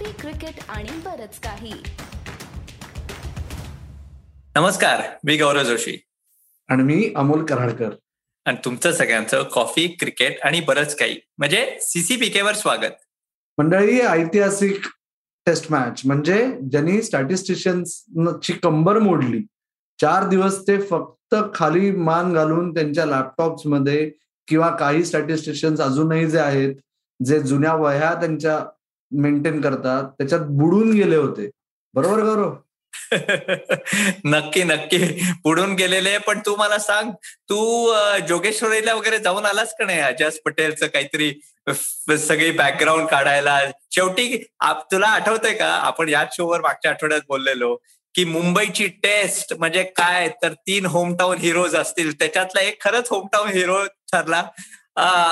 Coffee cricket आणि बरच काही. नमस्कार मी गौरव जोशी. आणि मी अमोल कराडकर. आणि तुमचं सगळ्यांचं कॉफी क्रिकेट आणि बरंच काही. म्हणजे सीसीपीके वर स्वागत. मंडळी ऐतिहासिक टेस्ट मॅच म्हणजे ज्यांनी ची कंबर मोडली चार दिवस ते फक्त खाली मान घालून त्यांच्या लॅपटॉप्समध्ये किंवा काही स्टॅटिस्टिशियन्स अजूनही जे आहेत जे जुन्या वह्या त्यांच्या मेंटेन करतात त्याच्यात बुडून गेले होते. बरोबर गौरव नक्की नक्की. पुढून गेलेले पण तू मला सांग तू जोगेश्वरीला वगैरे जाऊन आलास का नाही? अजस पटेलचं काहीतरी सगळी बॅकग्राऊंड काढायला. शेवटी तुला आठवतंय का? आपण याच शोवर मागच्या आठवड्यात बोललेलो की मुंबईची टेस्ट म्हणजे काय? तर तीन होमटाऊन हिरोज असतील. त्याच्यातला एक खरंच होमटाऊन हिरो ठरला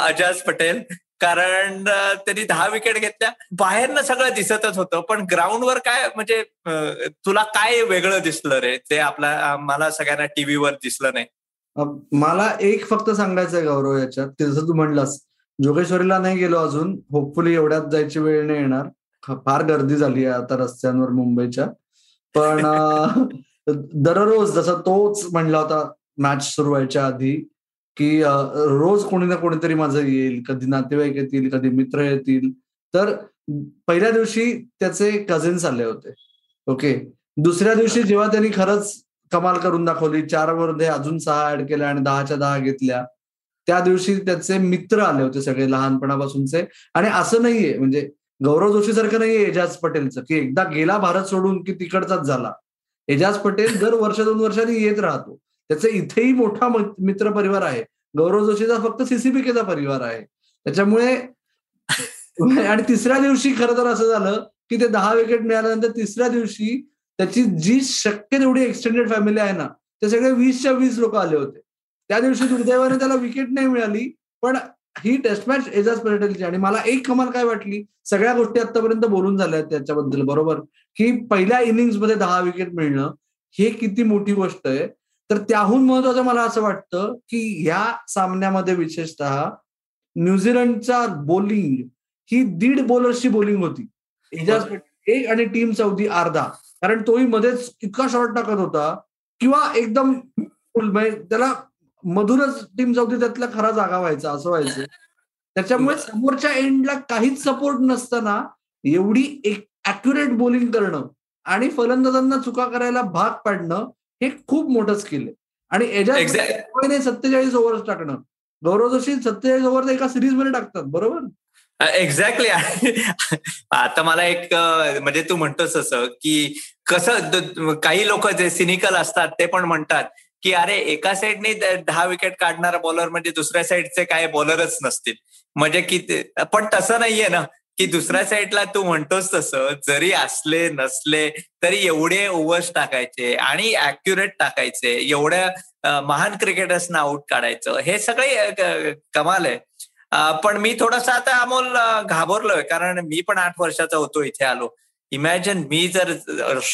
अजाज पटेल. कारण त्यांनी दहा विकेट घेतल्या. बाहेरनं सगळं दिसतच होतं पण ग्राउंडवर काय म्हणजे तुला काय वेगळं दिसलं रे? ते आपल्या मला सगळ्यांना टीव्हीवर दिसलं नाही. मला एक फक्त सांगायचंय गौरव याच्यात जसं तू म्हणलास जोगेश्वरीला नाही गेलो अजून होपफुली एवढ्यात जायची वेळ नाही येणार. फार गर्दी झाली आहे आता रस्त्यांवर मुंबईच्या. पण दररोज जसा तोच म्हणला होता मॅच सुरू व्हायच्या आधी की रोज कोणी ना कोणीतरी माझं येईल कधी नातेवाईक येतील कधी मित्र येतील. तर पहिल्या दिवशी त्याचे कझिन्स आले होते. ओके दुसऱ्या दिवशी जेव्हा त्यांनी खरंच कमाल करून दाखवली चारमध्ये अजून सहा ऍड केल्या आणि दहाच्या दहा घेतल्या. त्या दिवशी त्याचे मित्र आले होते सगळे लहानपणापासूनचे. आणि असं नाहीये म्हणजे गौरव जोशी सारखं नाहीये एजाज पटेलचं की एकदा गेला भारत सोडून की तिकडचाच झाला. एजाज पटेल दर वर्ष दोन वर्षांनी येत राहतो. त्याचा इथेही मोठा मित्र परिवार आहे. गौरव जोशीचा फक्त सीसीपीकेचा परिवार आहे. त्याच्यामुळे आणि तिसऱ्या दिवशी खरं तर असं झालं की ते दहा विकेट मिळाल्यानंतर तिसऱ्या दिवशी त्याची जी शक्य तेवढी एक्सटेंडेड फॅमिली आहे ना ते सगळे वीसच्या वीस लोक आले होते. त्या दिवशी दुर्दैवाने त्याला विकेट नाही मिळाली पण ही टेस्ट मॅच एजाज पटेलची आणि मला एक कमाल काय वाटली सगळ्या गोष्टी आतापर्यंत बोलून झाल्या त्याच्याबद्दल बरोबर? की पहिल्या मध्ये दहा विकेट मिळणं हे किती मोठी गोष्ट आहे. तर त्याहून महत्वाचं मला असं वाटतं की ह्या सामन्यामध्ये विशेषतः न्यूझीलंडचा बोलिंग ही दीड बॉलर्सची बोलिंग होती. एजाज एक आणि टीम चौथी अर्धा. कारण तोही मध्येच इतका शॉर्ट टाकत होता किंवा एकदम त्याला मधूनच टीम चौथी त्यातला खरा जागा व्हायचा असं व्हायचं. त्याच्यामुळे समोरच्या एंडला काहीच सपोर्ट नसताना एवढी एक अॅक्युरेट बोलिंग करणं आणि फलंदाजांना चुका करायला भाग पाडणं हे खूप मोठं स्किल आहे. आणि एजाने सत्तेचाळीस ओव्हर टाकणं. गौरव जोशी सत्तेचाळीस ओव्हर एका सिरीजमध्ये टाकतात बरोबर? एक्झॅक्टली आता मला एक म्हणजे तू म्हणतोस असं की कसं काही लोक जे सिनिकल असतात ते पण म्हणतात की अरे एका साईडने दहा विकेट काढणारा बॉलर म्हणजे दुसऱ्या साईडचे काय बॉलरच नसतील. म्हणजे की पण तसं नाहीये ना. की दुसऱ्या साईडला तू म्हणतोस तसं जरी असले नसले तरी एवढे ओव्हर्स टाकायचे आणि अॅक्युरेट टाकायचे एवढ्या महान क्रिकेटर्सना आउट काढायचं हे सगळे कमाल आहे. पण मी थोडासा आता अमोल घाबरलोय कारण मी पण आठ वर्षाचा होतो इथे आलो. इमॅजिन मी जर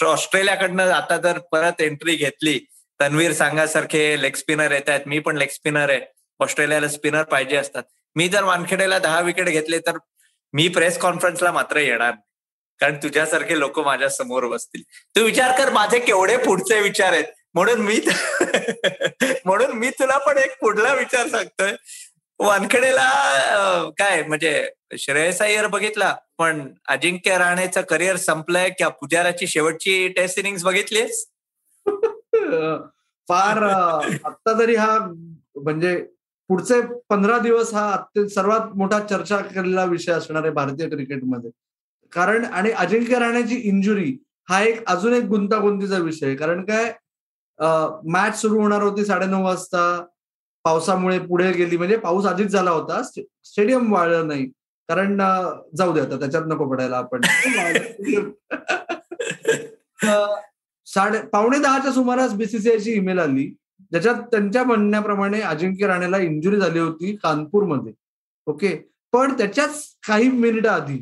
ऑस्ट्रेलियाकडनं आता जर परत एंट्री घेतली तन्वीर सांगासारखे लेग स्पिनर येत आहेत मी पण लेग स्पिनर आहे. ऑस्ट्रेलियाला स्पिनर पाहिजे असतात. मी जर वानखेडेला दहा विकेट घेतले तर मी प्रेस कॉन्फरन्सला मात्र येणार कारण तुझ्यासारखे लोक माझ्यासमोर बसतील. तू विचार कर माझे केवढे पुढचे विचार आहेत. म्हणून मी म्हणून मी तुला पण एक पुढला विचार सांगतोय. वानखेडेला काय म्हणजे श्रेयस अय्यर बघितला पण अजिंक्य राणेचं करिअर संपलंय किंवा पुजाराची शेवटची टेस्ट इनिंग बघितलीस फार आता तरी हा म्हणजे पुढचे पंधरा दिवस हा अत्यंत सर्वात मोठा चर्चा केलेला विषय असणार आहे भारतीय क्रिकेटमध्ये कारण आणि अजिंक्य राहण्याची इंजुरी हा एक अजून एक गुंतागुंतीचा विषय आहे. कारण काय मॅच सुरू होणार होती साडेनऊ वाजता. पावसामुळे पुढे गेली म्हणजे पाऊस आधीच झाला होता. स्टेडियम वाळलं नाही. कारण जाऊ दे आता त्याच्यात नको पडायला आपण. साडे पावणे दहाच्या सुमारास बीसीसीआयची ईमेल आली. ज्याच्यात त्यांच्या म्हणण्याप्रमाणे अजिंक्य राणेला इंजुरी झाली होती कानपूरमध्ये. ओके पण त्याच्याच काही मिनिट आधी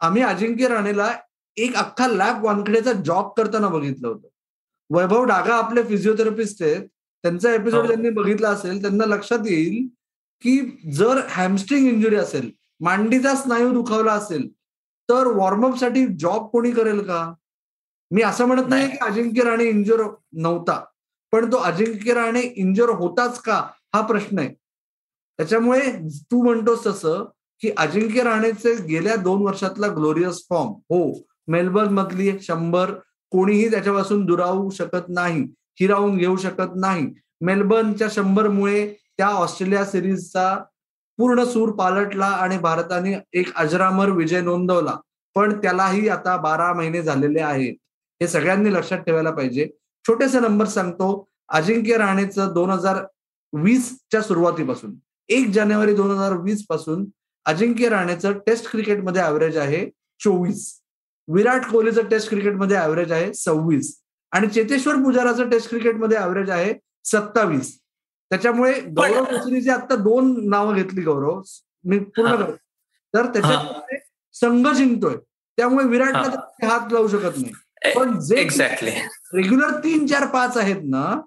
आम्ही अजिंक्य राणेला एक अख्खा लॅब वानखड्याचा जॉब करताना बघितलं होतं. वैभव डागा आपले फिजिओथेरपिस्ट आहेत. त्यांचा एपिसोड हो. ज्यांनी बघितला असेल त्यांना लक्षात येईल की जर हॅमस्ट्रिंग इंजुरी असेल मांडीचा स्नायू दुखावला असेल तर वॉर्मअपसाठी जॉब कोणी करेल का? मी असं म्हणत नाही नाही. की अजिंक्य राणे इंजुर नव्हता. पण तो अजिंक्य राणे इंजुर होताच का? हा प्रश्न आहे. त्याच्यामुळे तू म्हणतोस तसं की अजिंक्य राणेचे गेल्या दोन वर्षातला ग्लोरियस फॉर्म हो मेलबर्न मधली शंभर कोणीही त्याच्यापासून दुरावू शकत नाही हिरावून घेऊ शकत नाही. मेलबर्नच्या शंभरमुळे त्या ऑस्ट्रेलिया सिरीजचा पूर्ण सूर पालटला आणि भारताने एक अजरामर विजय नोंदवला. पण त्यालाही आता बारा महिने झालेले आहेत. हे सगळ्यांनी लक्षात ठेवायला पाहिजे. छोटेसे नंबर सांगतो. अजिंक्य राणेचं दोन हजार वीसच्या सुरुवातीपासून एक जानेवारी दोन हजार वीसपासून अजिंक्य राणेचं टेस्ट क्रिकेटमध्ये ॲव्हरेज आहे चोवीस. विराट कोहलीचं टेस्ट क्रिकेटमध्ये ॲव्हरेज आहे सव्वीस. आणि चेतेश्वर पुजाराचं टेस्ट क्रिकेटमध्ये ॲव्हरेज आहे सत्तावीस. त्याच्यामुळे गौरव केसरीची आता दोन नावं घेतली गौरव. मी पूर्ण. करतो. तर त्याच्यामध्ये संघ जिंकतोय. त्यामुळे विराटला हात लावू शकत नाही. पण जे एक्झॅक्टली रेग्युलर तीन चार पाच आहेत ना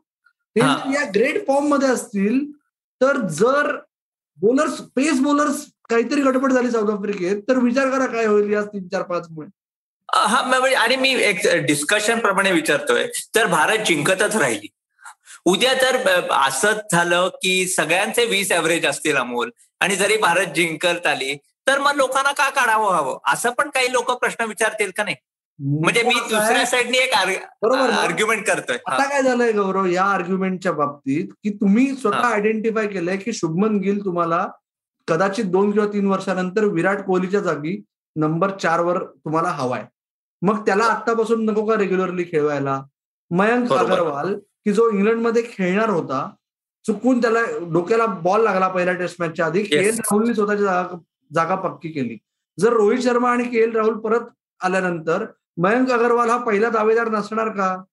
ते या ग्रेट फॉर्ममध्ये असतील तर जर बोलर्स पेस बोलर्स काहीतरी गडबड झाली साऊथ आफ्रिकेत तर विचार करा काय होईल या तीन चार पाच मुळे. हा म्हणजे आणि मी एक डिस्कशन प्रमाणे विचारतोय तर भारत जिंकतच राहिली. उद्या अ, असंच झालं की सगळ्यांचे वीस ऍव्हरेज असतील अमोल आणि जरी भारत जिंकत आली तर मग लोकांना का काढावं हवं? असं पण काही लोक प्रश्न विचारतील का नाही? म्हणजे मी दुसऱ्या साईडने एक बरोबर? आर्ग्युमेंट करतोय. आता काय झालंय गौरव या आर्ग्युमेंटच्या बाबतीत की तुम्ही स्वतः. आयडेंटिफाय केलंय की शुभमन गिल तुम्हाला कदाचित दोन किंवा तीन वर्षानंतर विराट कोहलीच्या जागी नंबर चार वर तुम्हाला हवाय मग त्याला आतापासून नको का रेग्युलरली खेळवायला मयंक. अगरवाल की जो इंग्लंडमध्ये खेळणार होता चुकून त्याला डोक्याला बॉल लागला पहिल्या टेस्ट मॅचच्या आधी के एल राहुलनी स्वतःची जागा जागा पक्की केली जर रोहित शर्मा आणि के एल राहुल परत आल्यानंतर मयंक अगरवाल हा पहिला दावेदार नसणार का?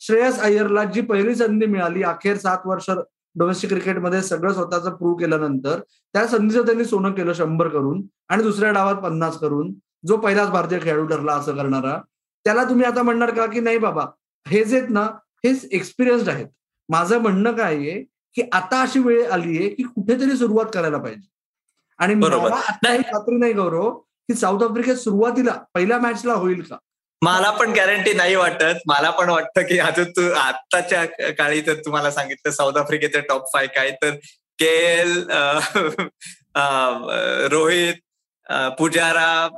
श्रेयस अय्यरला जी पहिली संधी मिळाली अखेर सात वर्ष डोमेस्टिक क्रिकेटमध्ये सगळं स्वतःचं प्रूव्ह केल्यानंतर त्या संधीचं त्यांनी सोनं केलं शंभर करून आणि दुसऱ्या डावात पन्नास करून जो पहिलाच भारतीय खेळाडू ठरला असं करणारा. त्याला तुम्ही आता म्हणणार का की नाही बाबा? हे जे आहेत ना हे एक्सपिरियन्स्ड आहेत. माझं म्हणणं काय आहे की आता अशी वेळ आली आहे की कुठेतरी सुरुवात करायला पाहिजे. आणि बरोबर. मला आता ही खात्री नाही गौरव की साऊथ आफ्रिकेत सुरुवातीला पहिल्या मॅचला होईल का? मला पण गॅरंटी नाही वाटत. मला पण वाटतं की अजून तू आत्ताच्या काळी तर तुम्हाला सांगितलं साऊथ आफ्रिकेचे टॉप फाय काय तर के एल रोहित पुजारा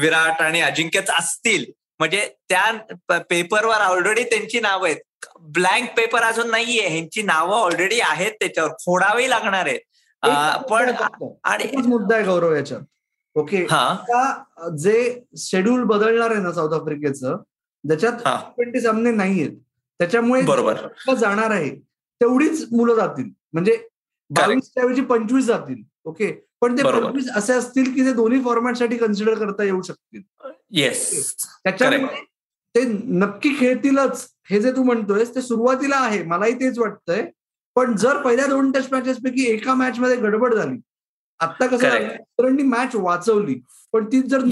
विराट आणि अजिंक्यच असतील. म्हणजे त्या पेपरवर ऑलरेडी त्यांची नावं आहेत. ब्लँक पेपर अजून नाहीये. ह्यांची नावं ऑलरेडी आहेत त्याच्यावर. खोडावी लागणार आहेत. पण. आणि मुद्दा आहे गौरव याच्यात. ओके. आता जे शेड्यूल बदलणार आहे ना साऊथ आफ्रिकेचं ज्याच्यात ट्वेंटी सामने नाहीयेत त्याच्यामुळे बरोबर. जाणार आहे तेवढीच मुलं जातील. म्हणजे बावीसच्या ऐवजी पंचवीस जातील. ओके. पण ते. पंचवीस असे असतील की ते दोन्ही फॉर्मॅटसाठी कन्सिडर करता येऊ शकतील. येस त्याच्यामुळे ते नक्की खेळतीलच हे जे तू म्हणतोयस ते सुरुवातीला आहे. मलाही तेच वाटतंय. पण जर पहिल्या दोन टेस्ट मॅचेस पैकी एका मॅच मध्ये गडबड झाली आता कसं मॅच वाचवली. पण ती जर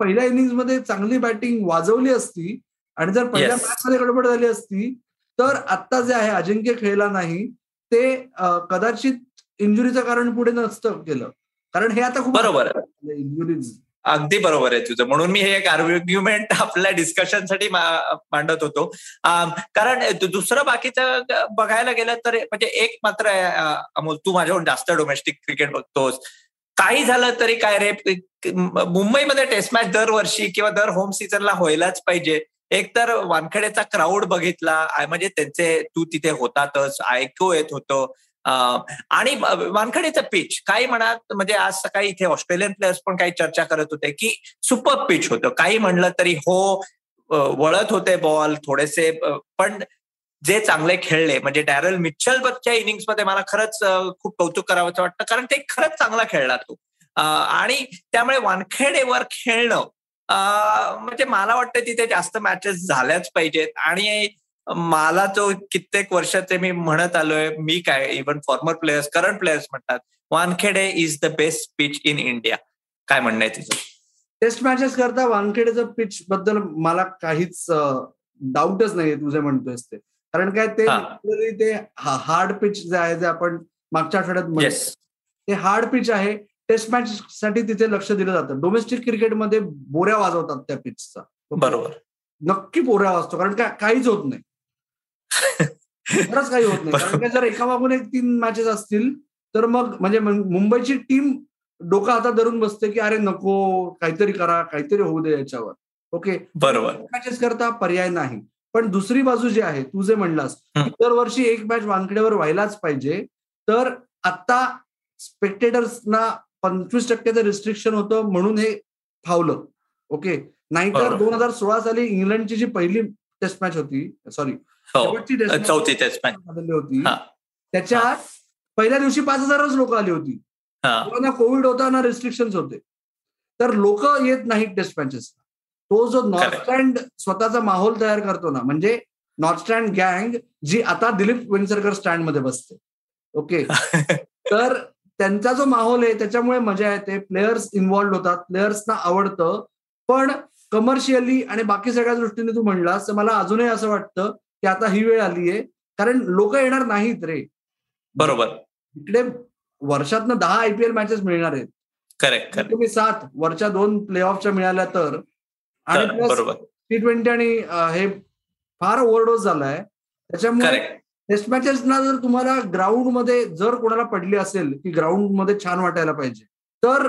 पहिल्या इनिंग्समध्ये चांगली बॅटिंग वाजवली असती आणि जर पहिल्या. मॅच मध्ये गडबड झाली असती तर आता जे आहे अजिंक्य खेळला नाही ते कदाचित इंजुरीचं कारण पुढे नसतं केलं. कारण हे आता खूप बरोबर. इंजुरीज अगदी बरोबर आहे तुझं. म्हणून मी हे एक आर्ग्युमेंट आपल्या डिस्कशनसाठी मांडत होतो. कारण दुसरं बाकीचं बघायला गेलं तर म्हणजे एक मात्र अमोल तू माझ्याहून जास्त डोमेस्टिक क्रिकेट बघतोस. काही झालं तरी काय रे? मुंबईमध्ये टेस्ट मॅच दरवर्षी किंवा दर होम सीझनला व्हायलाच पाहिजे. एक तर वानखेडेचा क्राऊड बघितला. म्हणजे त्यांचे तू तिथे होतातच. ऐकू येत होतं. आणि वानखडेचं वानखेडेचं पिच काही म्हणत म्हणजे आज सकाळी इथे ऑस्ट्रेलियन प्लेयर्स पण काही चर्चा करत होते की सुपर पिच होतं. काही म्हणलं तरी हो वळत होते बॉल थोडेसे पण जे चांगले खेळले म्हणजे डॅरल मिच्छलच्या इनिंग्समध्ये मला खरंच खूप कौतुक करावंच वाटतं कारण ते खरंच चांगला खेळला तो. आणि त्यामुळे वानखेडेवर खेळणं म्हणजे मला वाटतं तिथे जास्त मॅचेस झाल्याच पाहिजेत. आणि मला तो कित्येक वर्षाचे मी म्हणत आलोय मी काय even former players current players म्हणतात Wankhede is the best pitch in India काय म्हणणं आहे तुझं टेस्ट मॅचेस करता वानखेडेचं पिच बद्दल मला काहीच डाऊटच नाहीये तुझे म्हणतोयस ते. कारण काय ते ते हार्ड पिच जे आहे जे आपण मागच्या आठवड्यात म्हणतो येस ते हार्ड पिच आहे. टेस्ट मॅच साठी तिथे लक्ष दिलं जातं. डोमेस्टिक क्रिकेटमध्ये बोऱ्या वाजवतात त्या पिचचा बरोबर. नक्की बोऱ्या वाजतो. कारण का काहीच होत नाही. खरंच काही होत नाही. कारण का जर एका मागून एक तीन मॅचेस असतील तर मग म्हणजे मुंबईची टीम डोका हातात धरून बसते की अरे नको काहीतरी करा काहीतरी होऊ दे याच्यावर. ओके बरोबर. मॅचेस करता पर्याय नाही. पण दुसरी बाजू जी आहे तू जे म्हणलास दरवर्षी एक मॅच वानखेड्यावर व्हायलाच पाहिजे तर आता स्पेक्टेटर्सना पंचवीस टक्क्याचं रिस्ट्रिक्शन होतं म्हणून हे फावलं. ओके नाहीतर दोन हजार सोळा साली इंग्लंडची जी पहिली टेस्ट मॅच होती सॉरी. चौथी टेस्ट मॅच होती. त्याच्यात पहिल्या दिवशी पाच हजारच लोक आली होती. ना कोविड होता ना रिस्ट्रिक्शन होते. तर लोक येत नाहीत टेस्ट मॅचेस तो जो नॉर्थ स्टँड स्वतःचा माहोल तयार करतो ना म्हणजे नॉर्थ स्टँड गँग जी आता दिलीप वेंगसरकर स्टँडमध्ये बसते. ओके तर त्यांचा जो माहोल आहे त्याच्यामुळे मजा येते. प्लेयर्स इन्व्हॉल्ड होतात. प्लेयर्सना आवडतं. पण कमर्शियली आणि बाकी सगळ्या दृष्टीने तू म्हणलास तर मला अजूनही असं वाटतं की आता ही वेळ आली आहे कारण लोक येणार नाहीत रे. बरोबर. इकडे वर्षातनं दहा आयपीएल मॅचेस मिळणार आहेत. करेक्ट तुम्ही सात वरच्या दोन प्ले ऑफच्या मिळाल्या तर. आणि टी ट्वेंटी आणि हे फार ओव्हरडोस झालाय. त्याच्यामुळे टेस्ट मॅचेसना जर तुम्हाला ग्राउंडमध्ये जर कोणाला पडली असेल की ग्राउंडमध्ये छान वाटायला पाहिजे तर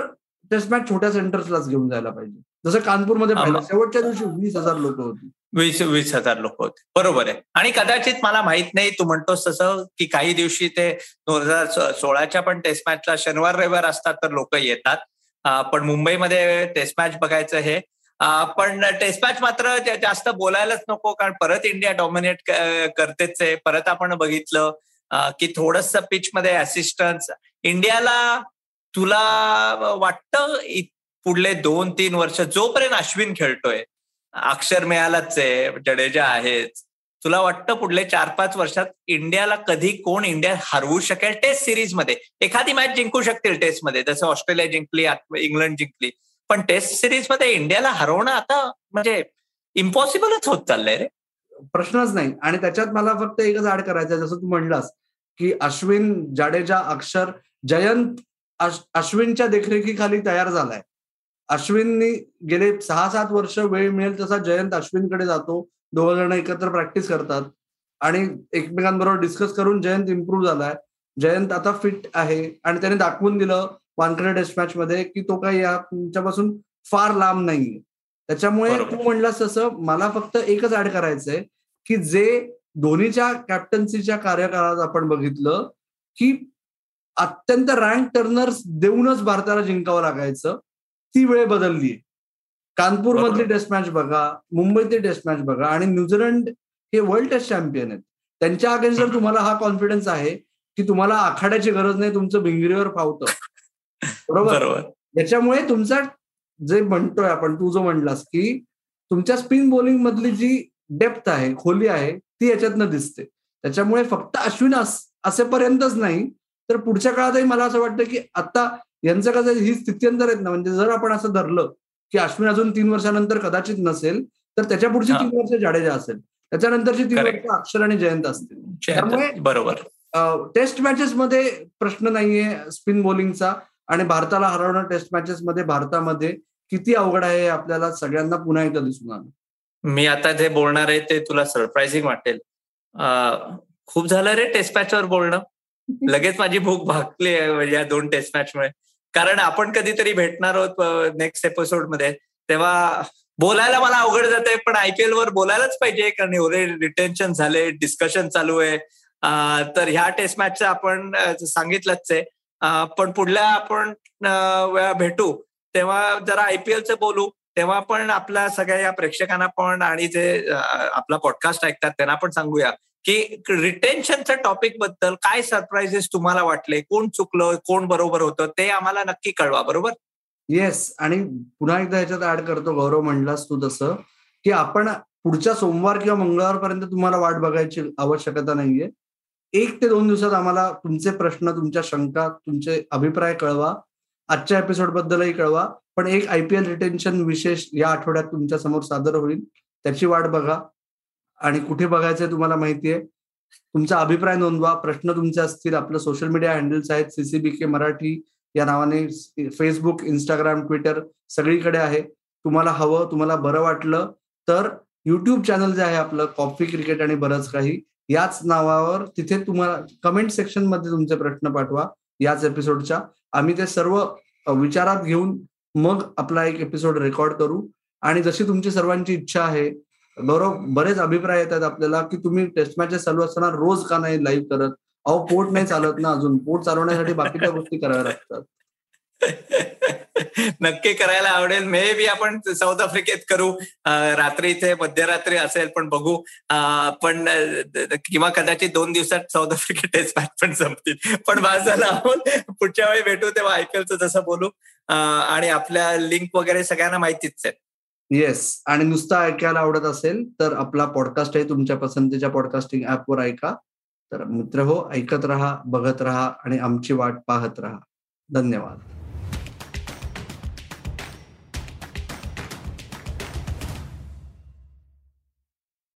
टेस्ट मॅच छोट्या सेंटर्सलाच घेऊन जायला पाहिजे. जसं कानपूरमध्ये पाहिलं शेवटच्या दिवशी वीस हजार लोक होती. वीस वीस हजार लोक होते. बरोबर आहे. आणि कदाचित मला माहीत नाही तू म्हणतोस तसं की काही दिवशी ते दोन हजार सोळाच्या पण टेस्ट मॅचला शनिवार रविवार असतात तर लोक येतात. पण मुंबईमध्ये टेस्ट मॅच बघायचं हे. पण टेस्ट मॅच मात्र जास्त बोलायलाच नको कारण परत इंडिया डॉमिनेट करतेच आहे. परत आपण बघितलं की थोडस पिच मध्ये असिस्टन्स इंडियाला तुला वाटतं पुढले दोन तीन वर्ष जोपर्यंत अश्विन खेळतोय अक्षर मिळालाच आहे जडेजा आहेच तुला वाटतं पुढले चार पाच वर्षात इंडियाला कधी कोण इंडिया हरवू शकेल टेस्ट सिरीजमध्ये एखादी मॅच जिंकू शकतील टेस्टमध्ये जसं ऑस्ट्रेलिया जिंकली इंग्लंड जिंकली पण टेस्ट सिरीजमध्ये इंडियाला हरवणं आता म्हणजे इम्पॉसिबलच होत चाललंय रे. प्रश्नच नाही. आणि त्याच्यात मला फक्त एकच ऍड करायचं जसं तू म्हणलास की अश्विन जाडेजा अक्षर जयंत अश्विनच्या देखरेखीखाली तयार झालाय. अश्विननी गेले सहा सात वर्ष वेळ मिळेल तसा जयंत अश्विनकडे जातो. दोघ जण एकत्र प्रॅक्टिस करतात. आणि एकमेकांबरोबर डिस्कस करून जयंत इम्प्रूव्ह झालाय. जयंत आता फिट आहे. आणि त्याने दाखवून दिलं वानखेडे टेस्ट मॅच मध्ये की तो काही तुमच्यापासून फार लांब नाहीये. त्याच्यामुळे तू म्हणलास तसं मला फक्त एकच ऍड करायचंय की जे धोनीच्या कॅप्टन्सीच्या कार्यकाळात आपण बघितलं की अत्यंत रँक टर्नर्स देऊनच भारताला जिंकावं लागायचं ती वेळ बदलली कानपूर मधली टेस्ट मॅच बघा मुंबईतली टेस्ट मॅच बघा आणि न्यूझीलंड हे वर्ल्ड टेस्ट चॅम्पियन आहेत. त्यांच्या अगेन्स्ट जर तुम्हाला हा कॉन्फिडन्स आहे की तुम्हाला आखाड्याची गरज नाही तुमचं भिंगरीवर फावतं. बरोबर? याच्यामुळे तुमचा जे म्हणतोय आपण तू जो म्हणलास की तुमच्या स्पिन बॉलिंग मधली जी डेप्थ आहे खोली आहे ती याच्यातनं दिसते. त्याच्यामुळे फक्त अश्विन असेपर्यंतच नाही तर पुढच्या काळातही मला असं वाटतं की आता यांचं कसं ही स्थित्यंतर आहेत ना. म्हणजे जर आपण असं धरलं की अश्विन अजून तीन वर्षानंतर कदाचित नसेल तर त्याच्या पुढची तीन वर्ष जाडेजा असेल. त्याच्यानंतरची तीन वर्ष अक्षर आणि जयंत असतील. त्यामुळे बरोबर. टेस्ट मॅचेस मध्ये प्रश्न नाहीये स्पिन बॉलिंगचा आणि भारताला हरवणं टेस्ट मॅचेस मध्ये भारतामध्ये किती अवघड आहे आपल्याला सगळ्यांना पुन्हा एकदा दिसून आलं. मी आता जे बोलणार आहे ते तुला सरप्राइझिंग वाटेल. खूप झालं रे टेस्ट मॅचवर बोलणं. लगेच माझी भूक भागली आहे म्हणजे या दोन टेस्ट मॅच मुळे. कारण आपण कधीतरी भेटणार आहोत नेक्स्ट एपिसोडमध्ये. तेव्हा बोलायला मला अवघड जाते पण आयपीएल वर बोलायलाच पाहिजे कारण एवढे रिटेन्शन झाले डिस्कशन चालू आहे. तर ह्या टेस्ट मॅचचं आपण सांगितलंच आहे. पण पुढल्या आपण वेळा भेटू. तेव्हा जरा आयपीएलचं बोलू. तेव्हा पण आपल्या सगळ्या या प्रेक्षकांना पण आणि जे आपला पॉडकास्ट ऐकतात त्यांना पण सांगूया. की रिटेन्शनच्या टॉपिकबद्दल काय सरप्राईजेस तुम्हाला वाटले? कोण चुकलं? कोण बरोबर होतं? ते आम्हाला नक्की कळवा बरोबर? येस आणि पुन्हा एकदा याच्यात ऍड करतो गौरव म्हणलास तू तसं की आपण पुढच्या सोमवार किंवा मंगळवारपर्यंत तुम्हाला वाट बघायची आवश्यकता नाहीये. एक ते दोन दिवसात आम्हाला तुमचे प्रश्न तुमच्या शंका तुमचे अभिप्राय कळवा. आजच्या एपिसोड बद्दलही कळवा. पण एक आयपीएल रिटेन्शन विशेष या आठवड्यात तुमच्यासमोर सादर होईल. त्याची वाट बघा. आणि कुठे बघायचंय तुम्हाला माहितीये? तुमचा अभिप्राय नोंदवा. प्रश्न तुमचे असतील. आपलं सोशल मीडिया हँडल्स आहेत. सीसीबी के मराठी या नावाने फेसबुक इंस्टाग्राम ट्विटर सगळीकडे आहे. तुम्हाला हवं तुम्हाला बरं वाटलं तर युट्यूब चॅनल जे आहे आपलं कॉफी क्रिकेट आणि बरंच काही याच नावावर तिथे तुम्हाला कमेंट सेक्शनमध्ये तुमचे प्रश्न पाठवा याच एपिसोडच्या आम्ही ते सर्व विचारात घेऊन मग आपला एक एपिसोड रेकॉर्ड करू. आणि जशी तुमची सर्वांची इच्छा आहे गौरव बरेच अभिप्राय येतात आपल्याला की तुम्ही टेस्ट मॅचेस चालू असताना रोज का नाही लाईव्ह करत? अहो पोट नाही चालत ना अजून. पोट चालवण्यासाठी बाकीच्या गोष्टी कराव्या लागतात. नक्की करायला आवडेल. मे बी आपण साऊथ आफ्रिकेत करू. रात्री इथे मध्यरात्री असेल पण बघू. पण किंवा कदाचित दोन दिवसात साऊथ आफ्रिकेत टेस्ट मॅच पण संपतील. पण झाला आपण पुढच्या वेळी भेटू तेव्हा ऐकलचं तसं बोलू. आणि आपल्या लिंक वगैरे सगळ्यांना माहितीच आहे. येस आणि नुसतं ऐकायला आवडत असेल तर आपला पॉडकास्ट आहे तुमच्या पसंतीच्या पॉडकास्टिंग ऍपवर ऐका. तर मित्र हो ऐकत राहा बघत राहा आणि आमची वाट पाहत राहा. धन्यवाद.